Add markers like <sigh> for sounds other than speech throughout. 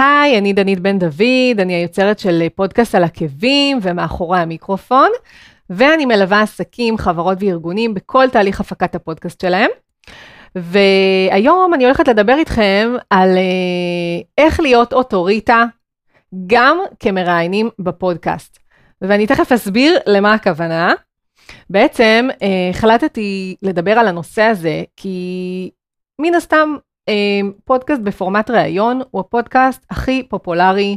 היי, אני דנית בן דוד, אני היוצרת של פודקאסט על עקבים ומאחורי המיקרופון, ואני מלווה עסקים, חברות וארגונים בכל תהליך הפקת הפודקאסט שלהם. והיום אני הולכת לדבר איתכם על אה, איך להיות אוטוריטה גם כמראיינים בפודקאסט. ואני תכף אסביר למה הכוונה. בעצם אה, החלטתי לדבר על הנושא הזה, כי מן הסתם פודקאסט בפורמט ראיון הוא הפודקאסט הכי פופולרי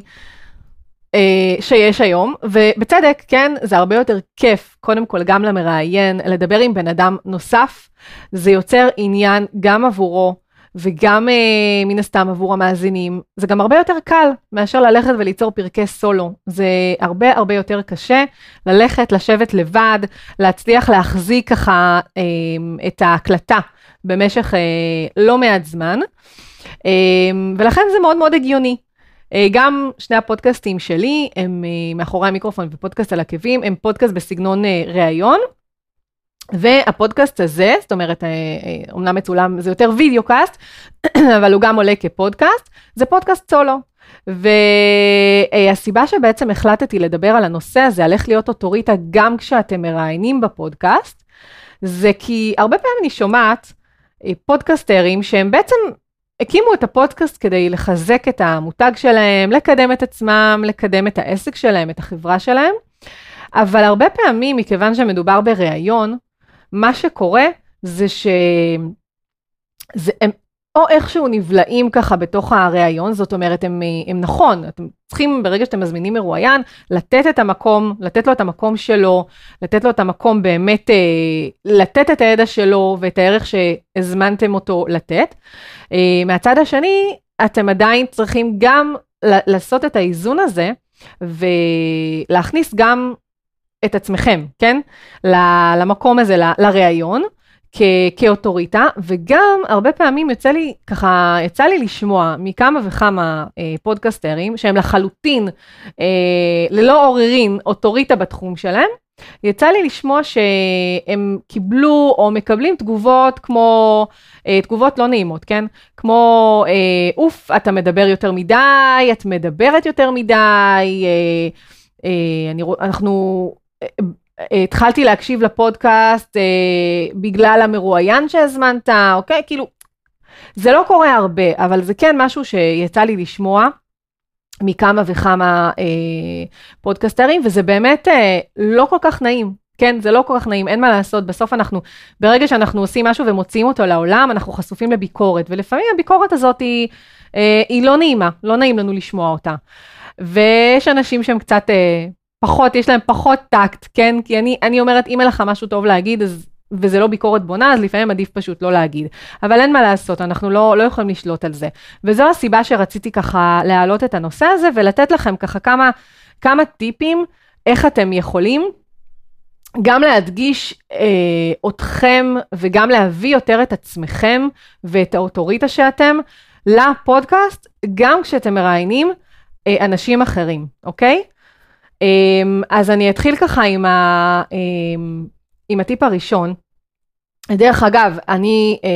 אה, שיש היום, ובצדק, כן, זה הרבה יותר כיף, קודם כל גם למראיין, לדבר עם בן אדם נוסף, זה יוצר עניין גם עבורו, וגם אה, מן הסתם עבור המאזינים. זה גם הרבה יותר קל מאשר ללכת וליצור פרקי סולו. זה הרבה הרבה יותר קשה ללכת, לשבת לבד, להצליח להחזיק ככה אה, את ההקלטה במשך אה, לא מעט זמן, אה, ולכן זה מאוד מאוד הגיוני. אה, גם שני הפודקאסטים שלי הם אה, מאחורי המיקרופון ופודקאסט על עקבים, הם פודקאסט בסגנון אה, ראיון. והפודקאסט הזה, זאת אומרת, אומנם מצולם, זה יותר וידאו קאסט, <clears throat> אבל הוא גם עולה כפודקאסט, זה פודקאסט סולו. והסיבה שבעצם החלטתי לדבר על הנושא הזה, על איך להיות אוטוריטה גם כשאתם מראיינים בפודקאסט, זה כי הרבה פעמים אני שומעת פודקסטרים שהם בעצם הקימו את הפודקאסט כדי לחזק את המותג שלהם, לקדם את עצמם, לקדם את העסק שלהם, את החברה שלהם, אבל הרבה פעמים, מכיוון שמדובר בריאיון, מה שקורה זה שהם או איכשהו נבלעים ככה בתוך הריאיון, זאת אומרת, הם, הם נכון, אתם צריכים ברגע שאתם מזמינים מרואיין, לתת את המקום, לתת לו את המקום שלו, לתת לו את המקום באמת, אה, לתת את הידע שלו ואת הערך שהזמנתם אותו לתת. אה, מהצד השני, אתם עדיין צריכים גם לעשות את האיזון הזה, ולהכניס גם את עצמכם, כן? למקום הזה, לראיון. כאוטוריטה, וגם הרבה פעמים יוצא לי, ככה, יצא לי לשמוע מכמה וכמה אה, פודקסטרים, שהם לחלוטין, אה, ללא עוררין, אוטוריטה בתחום שלהם, יצא לי לשמוע שהם קיבלו או מקבלים תגובות כמו, אה, תגובות לא נעימות, כן? כמו, אה, אוף, אתה מדבר יותר מדי, את מדברת יותר מדי, אה, אה, אני, אנחנו... אה, התחלתי להקשיב לפודקאסט אה, בגלל המרואיין שהזמנת, אוקיי? כאילו, זה לא קורה הרבה, אבל זה כן משהו שיצא לי לשמוע מכמה וכמה אה, פודקסטרים, וזה באמת אה, לא כל כך נעים. כן, זה לא כל כך נעים, אין מה לעשות, בסוף אנחנו, ברגע שאנחנו עושים משהו ומוציאים אותו לעולם, אנחנו חשופים לביקורת, ולפעמים הביקורת הזאת היא, אה, היא לא נעימה, לא נעים לנו לשמוע אותה. ויש אנשים שהם קצת אה, פחות, יש להם פחות טקט, כן? כי אני, אני אומרת, אם אין לך משהו טוב להגיד, אז, וזה לא ביקורת בונה, אז לפעמים עדיף פשוט לא להגיד. אבל אין מה לעשות, אנחנו לא, לא יכולים לשלוט על זה. וזו הסיבה שרציתי ככה להעלות את הנושא הזה, ולתת לכם ככה כמה, כמה טיפים, איך אתם יכולים גם להדגיש אה, אתכם וגם להביא יותר את עצמכם ואת האוטוריטה שאתם לפודקאסט, גם כשאתם מראיינים אה, אנשים אחרים, אוקיי? אמ, אז אני אתחיל ככה עם, ה, אמ, עם הטיפ הראשון. דרך אגב, אני אה,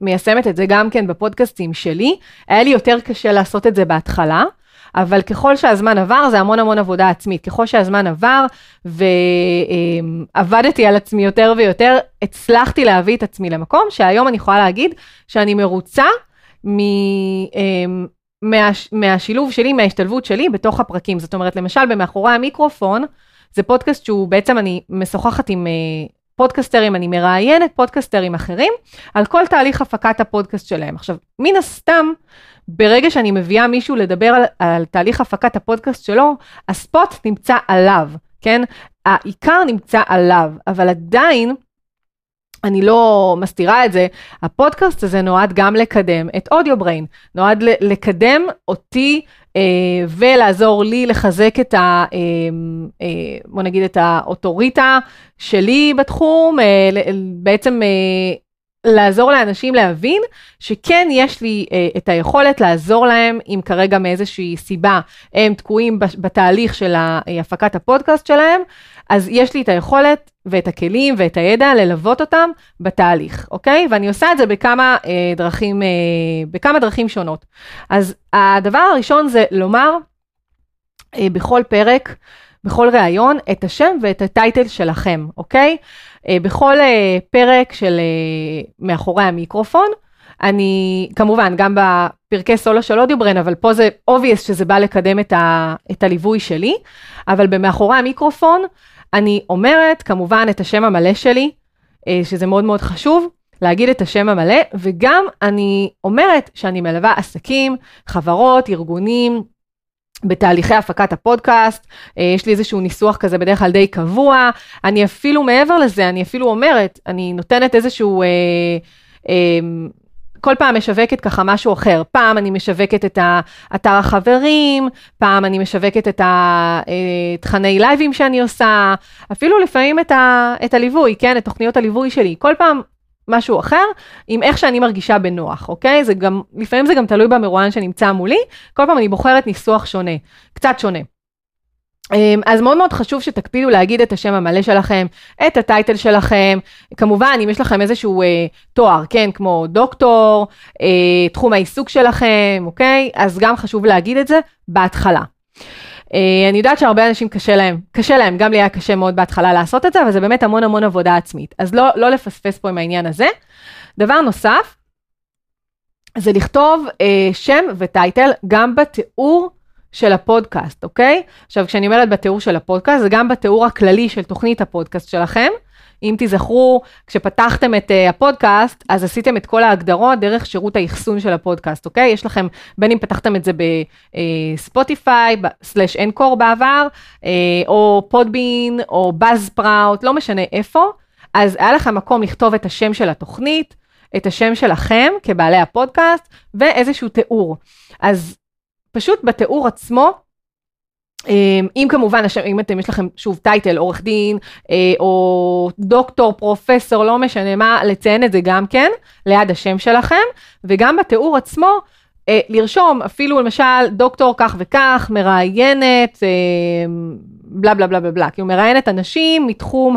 מיישמת את זה גם כן בפודקאסטים שלי. היה לי יותר קשה לעשות את זה בהתחלה, אבל ככל שהזמן עבר, זה המון המון עבודה עצמית. ככל שהזמן עבר ועבדתי על עצמי יותר ויותר, הצלחתי להביא את עצמי למקום שהיום אני יכולה להגיד שאני מרוצה מ... מה, מהשילוב שלי, מההשתלבות שלי בתוך הפרקים. זאת אומרת, למשל, במאחורי המיקרופון, זה פודקאסט שהוא בעצם, אני משוחחת עם אה, פודקסטרים, אני מראיינת פודקסטרים אחרים, על כל תהליך הפקת הפודקאסט שלהם. עכשיו, מן הסתם, ברגע שאני מביאה מישהו לדבר על, על תהליך הפקת הפודקאסט שלו, הספוט נמצא עליו, כן? העיקר נמצא עליו, אבל עדיין, אני לא מסתירה את זה, הפודקאסט הזה נועד גם לקדם את AudioBrain, נועד לקדם אותי אה, ולעזור לי לחזק את ה... אה, אה, בוא נגיד את האוטוריטה שלי בתחום, אה, בעצם אה, לעזור לאנשים להבין שכן יש לי אה, את היכולת לעזור להם אם כרגע מאיזושהי סיבה הם תקועים בתהליך של הפקת הפודקאסט שלהם, אז יש לי את היכולת ואת הכלים ואת הידע ללוות אותם בתהליך, אוקיי? ואני עושה את זה בכמה אה, דרכים, אה, בכמה דרכים שונות. אז הדבר הראשון זה לומר אה, בכל פרק, בכל ראיון, את השם ואת הטייטל שלכם, אוקיי? אה, בכל אה, פרק של אה, מאחורי המיקרופון, אני, כמובן, גם בפרקי סולו של אודיוברן, אבל פה זה obvious שזה בא לקדם את, ה, את הליווי שלי, אבל במאחורי המיקרופון, אני אומרת כמובן את השם המלא שלי, שזה מאוד מאוד חשוב, להגיד את השם המלא, וגם אני אומרת שאני מלווה עסקים, חברות, ארגונים, בתהליכי הפקת הפודקאסט, אה, יש לי איזשהו ניסוח כזה בדרך כלל די קבוע, אני אפילו מעבר לזה, אני אפילו אומרת, אני נותנת איזשהו... אה, אה, כל פעם משווקת ככה משהו אחר. פעם אני משווקת את האתר החברים, פעם אני משווקת את התכני אה, לייבים שאני עושה, אפילו לפעמים את, ה, את הליווי, כן? את תוכניות הליווי שלי. כל פעם משהו אחר, עם איך שאני מרגישה בנוח, אוקיי? זה גם, לפעמים זה גם תלוי במרואיין שנמצא מולי, כל פעם אני בוחרת ניסוח שונה, קצת שונה. אמ, אז מאוד מאוד חשוב שתקפידו להגיד את השם המלא שלכם, את הטייטל שלכם, כמובן אם יש לכם איזשהו אה, תואר, כן, כמו דוקטור, אה, תחום העיסוק שלכם, אוקיי? אז גם חשוב להגיד את זה בהתחלה. אה, אני יודעת שהרבה אנשים קשה להם, קשה להם, גם לי היה קשה מאוד בהתחלה לעשות את זה, אבל זה באמת המון המון עבודה עצמית. אז לא, לא לפספס פה עם העניין הזה. דבר נוסף, זה לכתוב אה, שם וטייטל גם בתיאור של הפודקאסט, אוקיי? עכשיו, כשאני אומרת בתיאור של הפודקאסט, זה גם בתיאור הכללי של תוכנית הפודקאסט שלכם. אם תזכרו, כשפתחתם את uh, הפודקאסט, אז עשיתם את כל ההגדרות דרך שירות האחסון של הפודקאסט, אוקיי? יש לכם, בין אם פתחתם את זה בספוטיפיי, סלאש אנקור בעבר, uh, או פודבין, או באז פראוט, לא משנה איפה, אז היה לכם מקום לכתוב את השם של התוכנית, את השם שלכם כבעלי הפודקאסט, ואיזשהו תיאור. אז פשוט בתיאור עצמו, אם כמובן, אם אתם, יש לכם שוב טייטל, עורך דין, אה, או דוקטור, פרופסור, לא משנה מה, לציין את זה גם כן, ליד השם שלכם, וגם בתיאור עצמו, אה, לרשום אפילו למשל דוקטור כך וכך, מראיינת, אמ, בלה בלה בלה בלה בלה, כאילו מראיינת אנשים מתחום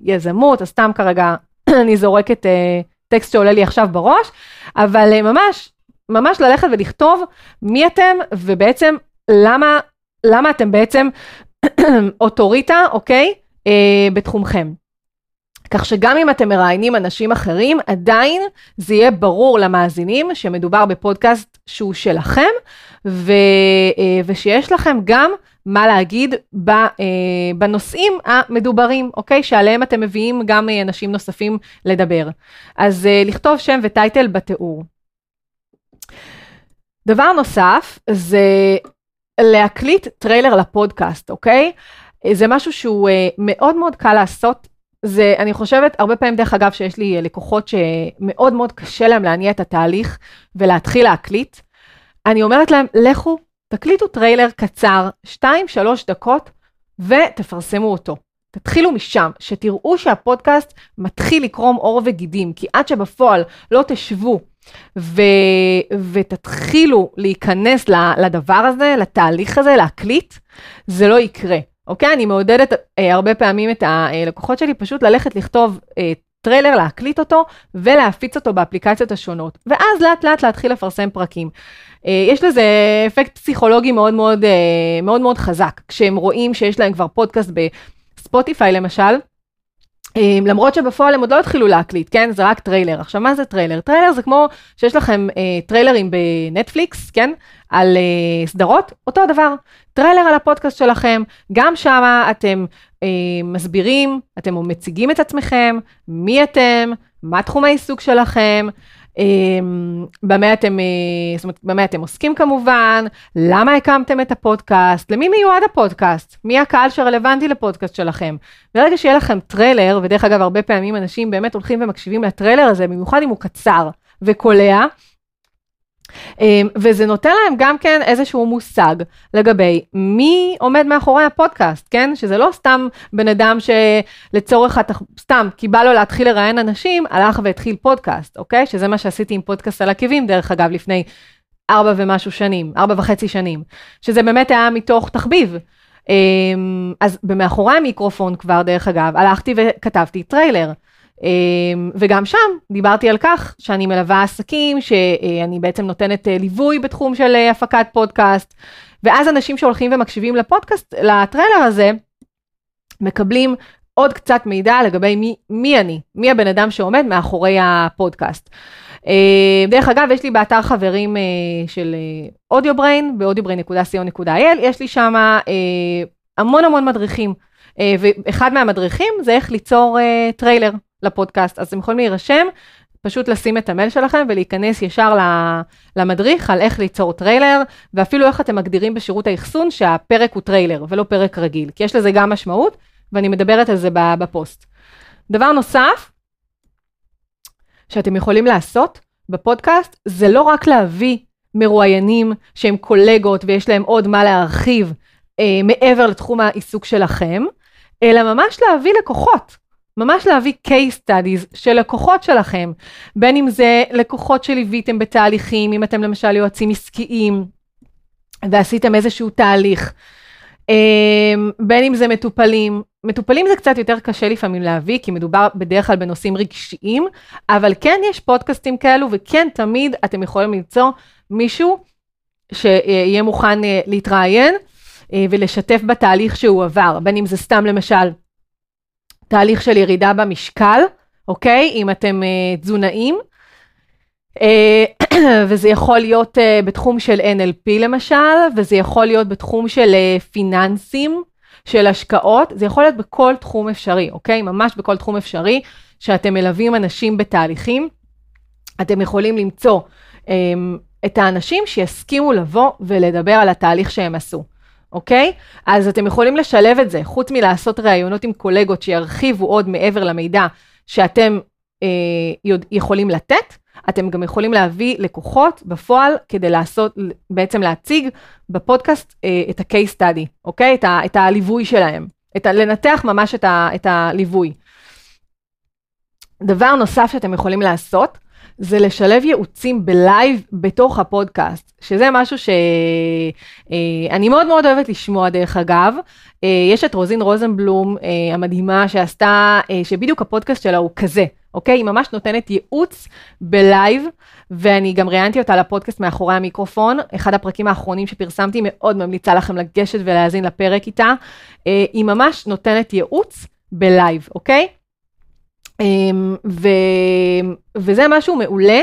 היזמות, אז סתם כרגע <clears throat> אני זורקת אה, טקסט שעולה לי עכשיו בראש, אבל ממש ממש ללכת ולכתוב מי אתם ובעצם למה, למה אתם בעצם <clears throat> אוטוריטה, אוקיי? אה, בתחומכם. כך שגם אם אתם מראיינים אנשים אחרים, עדיין זה יהיה ברור למאזינים שמדובר בפודקאסט שהוא שלכם, ו, אה, ושיש לכם גם מה להגיד ב, אה, בנושאים המדוברים, אוקיי? שעליהם אתם מביאים גם אנשים נוספים לדבר. אז אה, לכתוב שם וטייטל בתיאור. דבר נוסף זה להקליט טריילר לפודקאסט, אוקיי? זה משהו שהוא אה, מאוד מאוד קל לעשות. זה, אני חושבת, הרבה פעמים, דרך אגב, שיש לי uh, לקוחות שמאוד מאוד קשה להם להניע את התהליך ולהתחיל להקליט. אני אומרת להם, לכו, תקליטו טריילר קצר, 2-3 דקות, ותפרסמו אותו. תתחילו משם, שתראו שהפודקאסט מתחיל לקרום עור וגידים, כי עד שבפועל לא תשבו ו, ותתחילו להיכנס לדבר הזה, לתהליך הזה, להקליט, זה לא יקרה. אוקיי? אני מעודדת אה, הרבה פעמים את הלקוחות שלי פשוט ללכת לכתוב אה, טריילר, להקליט אותו ולהפיץ אותו באפליקציות השונות, ואז לאט לאט להתחיל לפרסם פרקים. אה, יש לזה אפקט פסיכולוגי מאוד מאוד, אה, מאוד מאוד חזק, כשהם רואים שיש להם כבר פודקאסט בספוטיפיי למשל, למרות שבפועל הם עוד לא התחילו להקליט, כן? זה רק טריילר. עכשיו, מה זה טריילר? טריילר זה כמו שיש לכם אה, טריילרים בנטפליקס, כן? על אה, סדרות, אותו דבר. טריילר על הפודקאסט שלכם, גם שם אתם אה, מסבירים, אתם מציגים את עצמכם, מי אתם, מה תחום העיסוק שלכם, אמ, במה אתם, אה, זאת אומרת, במה אתם עוסקים כמובן, למה הקמתם את הפודקאסט, למי מיועד הפודקאסט, מי הקהל שרלוונטי לפודקאסט שלכם. ברגע שיהיה לכם טריילר, ודרך אגב, הרבה פעמים אנשים באמת הולכים ומקשיבים לטריילר הזה, במיוחד אם הוא קצר וקולע, אמ, וזה נותן להם גם כן איזשהו מושג לגבי מי עומד מאחורי הפודקאסט, כן? שזה לא סתם בן אדם שלצורך, התח... סתם, כי בא לו להתחיל לראיין אנשים, הלך והתחיל פודקאסט, אוקיי? שזה מה שעשיתי עם פודקאסט על עקבים, דרך אגב, לפני ארבע ומשהו שנים, ארבע וחצי שנים, שזה באמת היה מתוך תחביב. אמ, אז במאחורי המיקרופון כבר, דרך אגב, הלכתי וכתבתי טריילר. אמ, וגם שם דיברתי על כך שאני מלווה עסקים, שאני בעצם נותנת אה, ליווי בתחום של אה, הפקת פודקאסט, ואז אנשים שהולכים ומקשיבים לפודקאסט, לטריילר הזה, מקבלים עוד קצת מידע לגבי מי, מי אני, מי הבן אדם שעומד מאחורי הפודקאסט. דרך אגב, יש לי באתר חברים אה, של AudioBrain, ב audiobrain.co.il, יש לי שם המון המון מדריכים. ואחד מהמדריכים זה איך ליצור טריילר לפודקאסט, אז אתם יכולים להירשם, פשוט לשים את המייל שלכם ולהיכנס ישר למדריך על איך ליצור טריילר, ואפילו איך אתם מגדירים בשירות האחסון שהפרק הוא טריילר ולא פרק רגיל, כי יש לזה גם משמעות, ואני מדברת על זה בפוסט. דבר נוסף, שאתם יכולים לעשות בפודקאסט, זה לא רק להביא מרואיינים שהם קולגות ויש להם עוד מה להרחיב אה, מעבר לתחום העיסוק שלכם, אלא ממש להביא לקוחות. ממש להביא case studies של לקוחות שלכם, בין אם זה לקוחות שליוויתם בתהליכים, אם אתם למשל יועצים עסקיים ועשיתם איזשהו תהליך, אמ, בין אם זה מטופלים, מטופלים זה קצת יותר קשה לפעמים להביא, כי מדובר בדרך כלל בנושאים רגשיים, אבל כן יש פודקאסטים כאלו, וכן תמיד אתם יכולים למצוא מישהו שיהיה מוכן אה, להתראיין אה, ולשתף בתהליך שהוא עבר, בין אם זה סתם למשל תהליך של ירידה במשקל, אוקיי? אם אתם uh, תזונאים. Uh, <clears throat> וזה יכול להיות uh, בתחום של NLP למשל, וזה יכול להיות בתחום של uh, פיננסים, של השקעות, זה יכול להיות בכל תחום אפשרי, אוקיי? ממש בכל תחום אפשרי, שאתם מלווים אנשים בתהליכים, אתם יכולים למצוא um, את האנשים שיסכימו לבוא ולדבר על התהליך שהם עשו. אוקיי? אז אתם יכולים לשלב את זה, חוץ מלעשות ראיונות עם קולגות שירחיבו עוד מעבר למידע שאתם אה, יודע, יכולים לתת, אתם גם יכולים להביא לקוחות בפועל כדי לעשות, בעצם להציג בפודקאסט אה, את ה-case study, אוקיי? את, ה, את הליווי שלהם, את ה, לנתח ממש את, ה, את הליווי. דבר נוסף שאתם יכולים לעשות, זה לשלב ייעוצים בלייב בתוך הפודקאסט, שזה משהו שאני אה, מאוד מאוד אוהבת לשמוע דרך אגב. אה, יש את רוזין רוזנבלום אה, המדהימה שעשתה, שבדיוק הפודקאסט שלה הוא כזה, אוקיי? היא ממש נותנת ייעוץ בלייב, ואני גם ראיינתי אותה לפודקאסט מאחורי המיקרופון, אחד הפרקים האחרונים שפרסמתי, מאוד ממליצה לכם לגשת ולהאזין לפרק איתה. היא ממש נותנת ייעוץ בלייב, אוקיי? אמ, ו, וזה משהו מעולה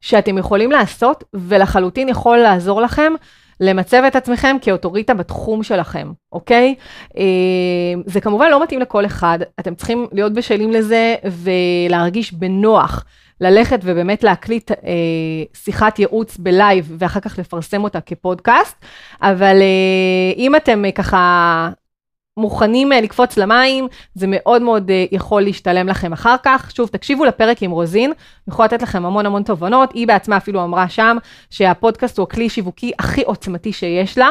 שאתם יכולים לעשות, ולחלוטין יכול לעזור לכם למצב את עצמכם כאוטוריטה בתחום שלכם, אוקיי? אמ, זה כמובן לא מתאים לכל אחד, אתם צריכים להיות בשלים לזה ולהרגיש בנוח. ללכת ובאמת להקליט אה, שיחת ייעוץ בלייב ואחר כך לפרסם אותה כפודקאסט, אבל אה, אם אתם אה, ככה מוכנים אה, לקפוץ למים, זה מאוד מאוד אה, יכול להשתלם לכם אחר כך. שוב, תקשיבו לפרק עם רוזין, אני יכולה לתת לכם המון המון תובנות. היא בעצמה אפילו אמרה שם שהפודקאסט הוא הכלי שיווקי הכי עוצמתי שיש לה.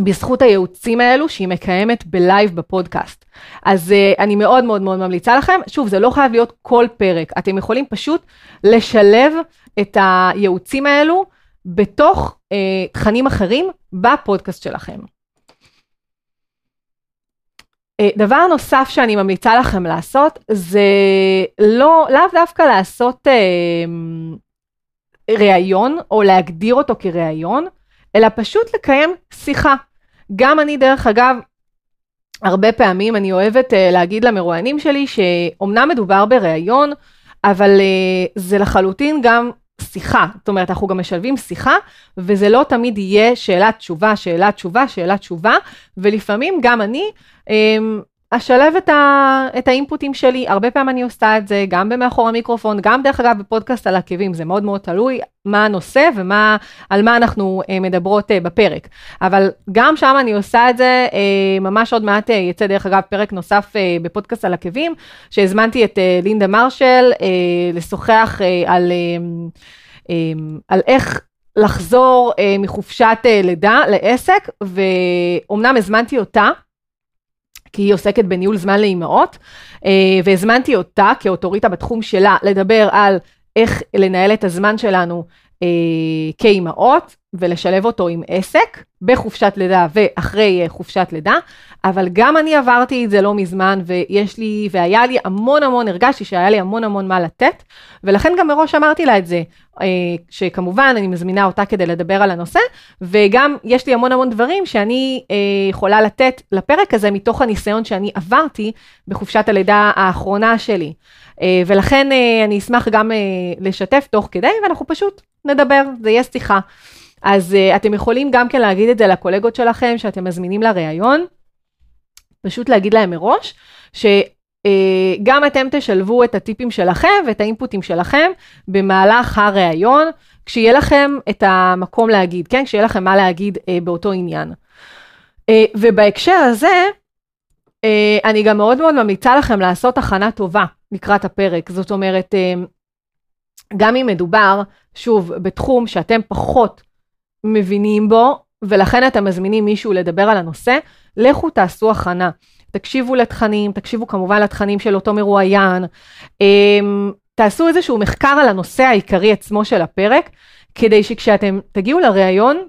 בזכות הייעוצים האלו שהיא מקיימת בלייב בפודקאסט. אז uh, אני מאוד מאוד מאוד ממליצה לכם, שוב, זה לא חייב להיות כל פרק, אתם יכולים פשוט לשלב את הייעוצים האלו בתוך uh, תכנים אחרים בפודקאסט שלכם. אה, דבר נוסף שאני ממליצה לכם לעשות, זה לא, לאו דווקא לעשות אה, ראיון, או להגדיר אותו כראיון, אלא פשוט לקיים שיחה. גם אני, דרך אגב, הרבה פעמים אני אוהבת אה, להגיד למרואיינים שלי שאומנם מדובר בראיון, אבל אה, זה לחלוטין גם שיחה, זאת אומרת, אנחנו גם משלבים שיחה, וזה לא תמיד יהיה שאלת תשובה, שאלת תשובה, שאלת תשובה, ולפעמים גם אני אמ, אשלב את, ה, את האינפוטים שלי, הרבה פעמים אני עושה את זה, גם במאחור המיקרופון, גם דרך אגב בפודקאסט על עקבים, זה מאוד מאוד תלוי מה הנושא ועל מה אנחנו אה, מדברות אה, בפרק. אבל גם שם אני עושה את זה, אה, ממש עוד מעט אה, יצא דרך אגב פרק נוסף אה, בפודקאסט על עקבים, שהזמנתי את אה, לינדה מרשל אה, לשוחח אה, על, אה, אה, על איך לחזור אה, מחופשת אה, לידה לעסק, ואומנם הזמנתי אותה, כי היא עוסקת בניהול זמן לאימהות, אה, והזמנתי אותה כאוטוריטה בתחום שלה לדבר על איך לנהל את הזמן שלנו אה, כאימהות, ולשלב אותו עם עסק בחופשת לידה ואחרי אה, חופשת לידה, אבל גם אני עברתי את זה לא מזמן ויש לי, והיה לי המון המון, הרגשתי שהיה לי המון המון מה לתת, ולכן גם מראש אמרתי לה את זה, אה, שכמובן אני מזמינה אותה כדי לדבר על הנושא, וגם יש לי המון המון דברים שאני אה, יכולה לתת לפרק הזה מתוך הניסיון שאני עברתי בחופשת הלידה האחרונה שלי. ולכן אני אשמח גם לשתף תוך כדי, ואנחנו פשוט נדבר, זה יהיה שיחה. אז uh, אתם יכולים גם כן להגיד את זה לקולגות שלכם, שאתם מזמינים לראיון, פשוט להגיד להם מראש, שגם uh, אתם תשלבו את הטיפים שלכם ואת האינפוטים שלכם במהלך הראיון, כשיהיה לכם את המקום להגיד, כן? כשיהיה לכם מה להגיד uh, באותו עניין. Uh, ובהקשר הזה, uh, אני גם מאוד מאוד ממליצה לכם לעשות הכנה טובה לקראת הפרק. זאת אומרת, uh, גם אם מדובר, שוב, בתחום שאתם פחות מבינים בו, ולכן אתם מזמינים מישהו לדבר על הנושא, לכו תעשו הכנה. תקשיבו לתכנים, תקשיבו כמובן לתכנים של אותו מרואיין, אמ, תעשו איזשהו מחקר על הנושא העיקרי עצמו של הפרק, כדי שכשאתם תגיעו לראיון,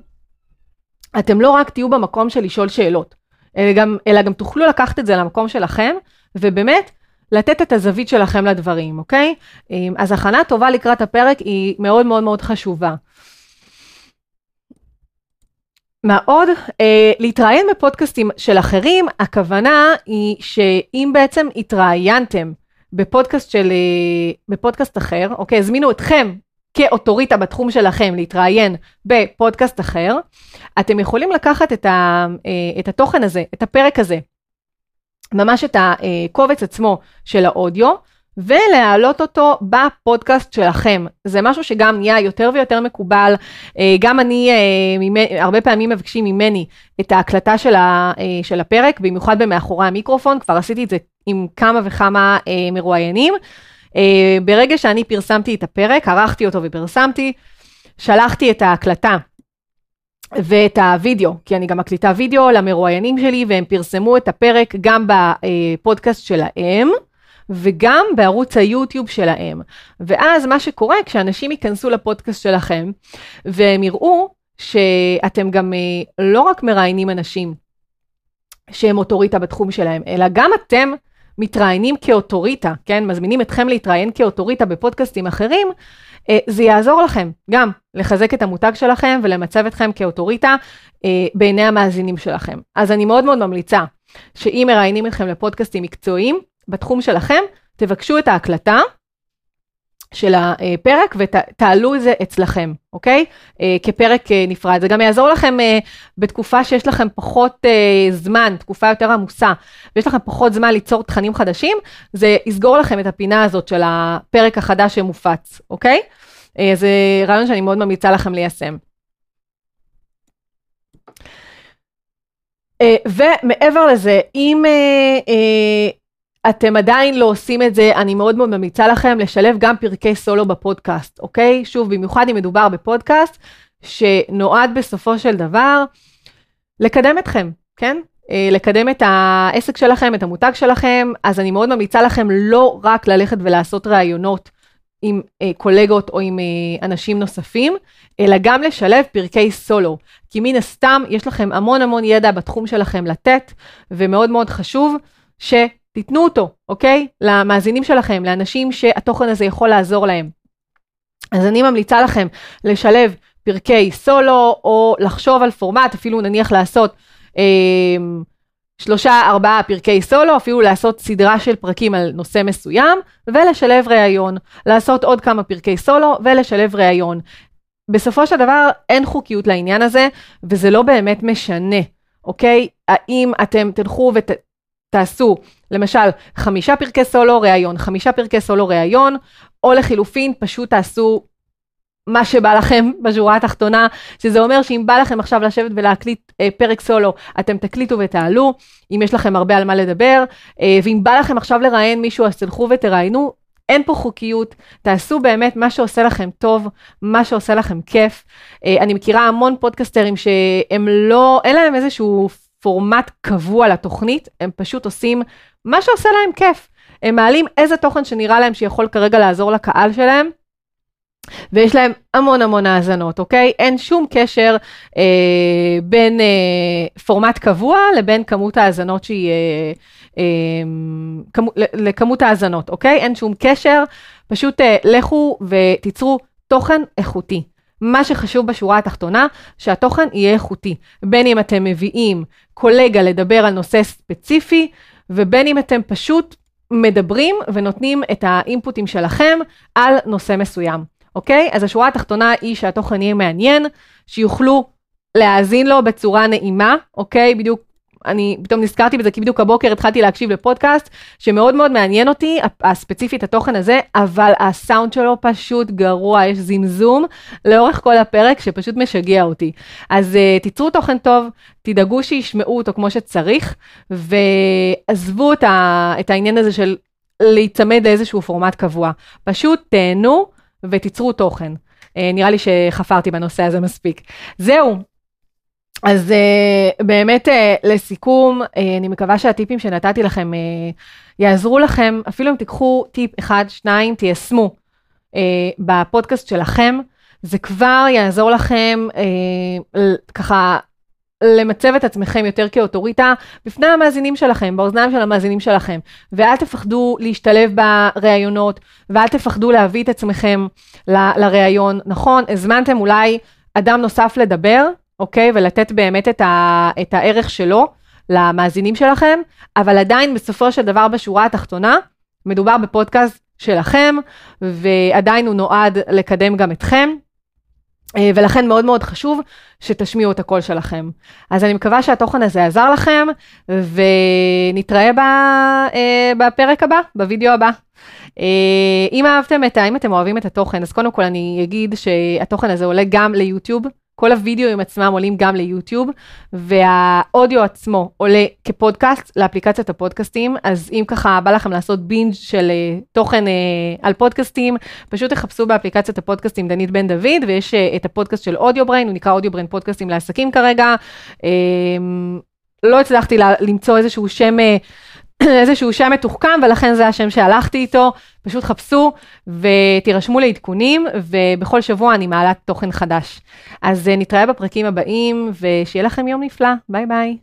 אתם לא רק תהיו במקום של לשאול שאלות, אלא גם, אלא גם תוכלו לקחת את זה למקום שלכם, ובאמת לתת את הזווית שלכם לדברים, אוקיי? אמ, אז הכנה טובה לקראת הפרק היא מאוד מאוד מאוד חשובה. מה עוד? אה, להתראיין בפודקאסטים של אחרים, הכוונה היא שאם בעצם התראיינתם בפודקאסט של, אה, בפודקאסט אחר, אוקיי, הזמינו אתכם כאוטוריטה בתחום שלכם להתראיין בפודקאסט אחר, אתם יכולים לקחת את, ה, אה, את התוכן הזה, את הפרק הזה, ממש את הקובץ עצמו של האודיו, ולהעלות אותו בפודקאסט שלכם. זה משהו שגם נהיה יותר ויותר מקובל. אה, גם אני, אה, הרבה פעמים מבקשים ממני את ההקלטה אה, של הפרק, במיוחד במאחורי המיקרופון, כבר עשיתי את זה עם כמה וכמה מרואיינים. ברגע שאני פרסמתי את הפרק, ערכתי אותו ופרסמתי, שלחתי את ההקלטה ואת הוידאו, כי אני גם מקליטה וידאו למרואיינים שלי, והם פרסמו את הפרק גם בפודקאסט שלהם. וגם בערוץ היוטיוב שלהם. ואז מה שקורה, כשאנשים ייכנסו לפודקאסט שלכם, והם יראו שאתם גם אה, לא רק מראיינים אנשים שהם אוטוריטה בתחום שלהם, אלא גם אתם מתראיינים כאוטוריטה, כן? מזמינים אתכם להתראיין כאוטוריטה בפודקאסטים אחרים, אה, זה יעזור לכם גם לחזק את המותג שלכם ולמצב אתכם כאוטוריטה אה, בעיני המאזינים שלכם. אז אני מאוד מאוד ממליצה שאם מראיינים אתכם לפודקאסטים מקצועיים, בתחום שלכם, תבקשו את ההקלטה של הפרק ותעלו את זה אצלכם, אוקיי? אה, כפרק אה, נפרד. זה גם יעזור לכם אה, בתקופה שיש לכם פחות זמן, תקופה יותר עמוסה, ויש לכם פחות זמן ליצור תכנים חדשים, זה יסגור לכם את הפינה הזאת של הפרק החדש שמופץ, אוקיי? זה רעיון שאני מאוד ממליצה לכם ליישם. ומעבר לזה, אם אתם עדיין לא עושים את זה, אני מאוד מאוד ממליצה לכם לשלב גם פרקי סולו בפודקאסט, אוקיי? שוב, במיוחד אם מדובר בפודקאסט, שנועד בסופו של דבר לקדם אתכם, כן? אה, לקדם את העסק שלכם, את המותג שלכם, אז אני מאוד ממליצה לכם לא רק ללכת ולעשות ראיונות עם אה, קולגות או עם אה, אנשים נוספים, אלא גם לשלב פרקי סולו. כי מן הסתם יש לכם המון המון ידע בתחום שלכם לתת, ומאוד מאוד חשוב ש... תיתנו אותו, אוקיי? למאזינים שלכם, לאנשים שהתוכן הזה יכול לעזור להם. אז אני ממליצה לכם לשלב פרקי סולו, או לחשוב על פורמט, אפילו נניח לעשות אה, שלושה, ארבעה פרקי סולו, אפילו לעשות סדרה של פרקים על נושא מסוים, ולשלב ראיון. לעשות עוד כמה פרקי סולו ולשלב ראיון. בסופו של דבר אין חוקיות לעניין הזה, וזה לא באמת משנה, אוקיי? האם אתם תלכו ות... למשל חמישה פרקי סולו ראיון, חמישה פרקי סולו ראיון, או לחילופין פשוט תעשו מה שבא לכם <laughs> בשורה התחתונה, שזה אומר שאם בא לכם עכשיו לשבת ולהקליט אה, פרק סולו, אתם תקליטו ותעלו, אם יש לכם הרבה על מה לדבר, אה, ואם בא לכם עכשיו לראיין מישהו, אז תלכו ותראיינו, אין פה חוקיות, תעשו באמת מה שעושה לכם טוב, מה שעושה לכם כיף. אה, אני מכירה המון פודקסטרים שהם לא, אין להם איזשהו פורמט קבוע לתוכנית, הם פשוט עושים מה שעושה להם כיף. הם מעלים איזה תוכן שנראה להם שיכול כרגע לעזור לקהל שלהם, ויש להם המון המון האזנות, אוקיי? אין שום קשר אה, בין אה, פורמט קבוע לבין כמות האזנות שהיא, אה, אה, כמו, לכמות האזנות, אוקיי? אין שום קשר, פשוט אה, לכו ותיצרו תוכן איכותי. מה שחשוב בשורה התחתונה, שהתוכן יהיה איכותי. בין אם אתם מביאים קולגה לדבר על נושא ספציפי, ובין אם אתם פשוט מדברים ונותנים את האינפוטים שלכם על נושא מסוים, אוקיי? אז השורה התחתונה היא שהתוכן יהיה מעניין, שיוכלו להאזין לו בצורה נעימה, אוקיי? בדיוק אני פתאום נזכרתי בזה, כי בדיוק הבוקר התחלתי להקשיב לפודקאסט, שמאוד מאוד מעניין אותי, הספציפית התוכן הזה, אבל הסאונד שלו פשוט גרוע, יש זמזום לאורך כל הפרק שפשוט משגע אותי. אז uh, תיצרו תוכן טוב, תדאגו שישמעו אותו כמו שצריך, ועזבו את, ה, את העניין הזה של להיצמד לאיזשהו פורמט קבוע. פשוט תהנו ותיצרו תוכן. Uh, נראה לי שחפרתי בנושא הזה מספיק. זהו, אז uh, באמת uh, לסיכום, uh, אני מקווה שהטיפים שנתתי לכם uh, יעזרו לכם, אפילו אם תיקחו טיפ אחד, שניים, תיישמו uh, בפודקאסט שלכם, זה כבר יעזור לכם uh, ככה למצב את עצמכם יותר כאוטוריטה בפני המאזינים שלכם, באוזניים של המאזינים שלכם, ואל תפחדו להשתלב בראיונות, ואל תפחדו להביא את עצמכם לראיון. נכון, הזמנתם אולי אדם נוסף לדבר, אוקיי? ולתת באמת את, ה, את הערך שלו למאזינים שלכם, אבל עדיין בסופו של דבר בשורה התחתונה, מדובר בפודקאסט שלכם, ועדיין הוא נועד לקדם גם אתכם. אה, ולכן מאוד מאוד חשוב שתשמיעו את הקול שלכם. אז אני מקווה שהתוכן הזה עזר לכם, ונתראה ב, אה, בפרק הבא, בווידאו הבא. אה, אם אהבתם את, ה... אם אתם אוהבים את התוכן, אז קודם כל אני אגיד שהתוכן הזה עולה גם ליוטיוב. כל הווידאוים עצמם עולים גם ליוטיוב, והאודיו עצמו עולה כפודקאסט לאפליקציית הפודקאסטים, אז אם ככה בא לכם לעשות בינג' של uh, תוכן uh, על פודקאסטים, פשוט תחפשו באפליקציית הפודקאסטים דנית בן דוד, ויש אה, את הפודקאסט של Audio Brain, הוא נקרא Audio Brain פודקאסטים לעסקים כרגע. אה, לא הצלחתי למצוא איזשהו שם... אה, איזשהו שם מתוחכם, ולכן זה השם שהלכתי איתו. פשוט חפשו ותירשמו לעדכונים, ובכל שבוע אני מעלה תוכן חדש. אז אה, נתראה בפרקים הבאים, ושיהיה לכם יום נפלא. ביי ביי.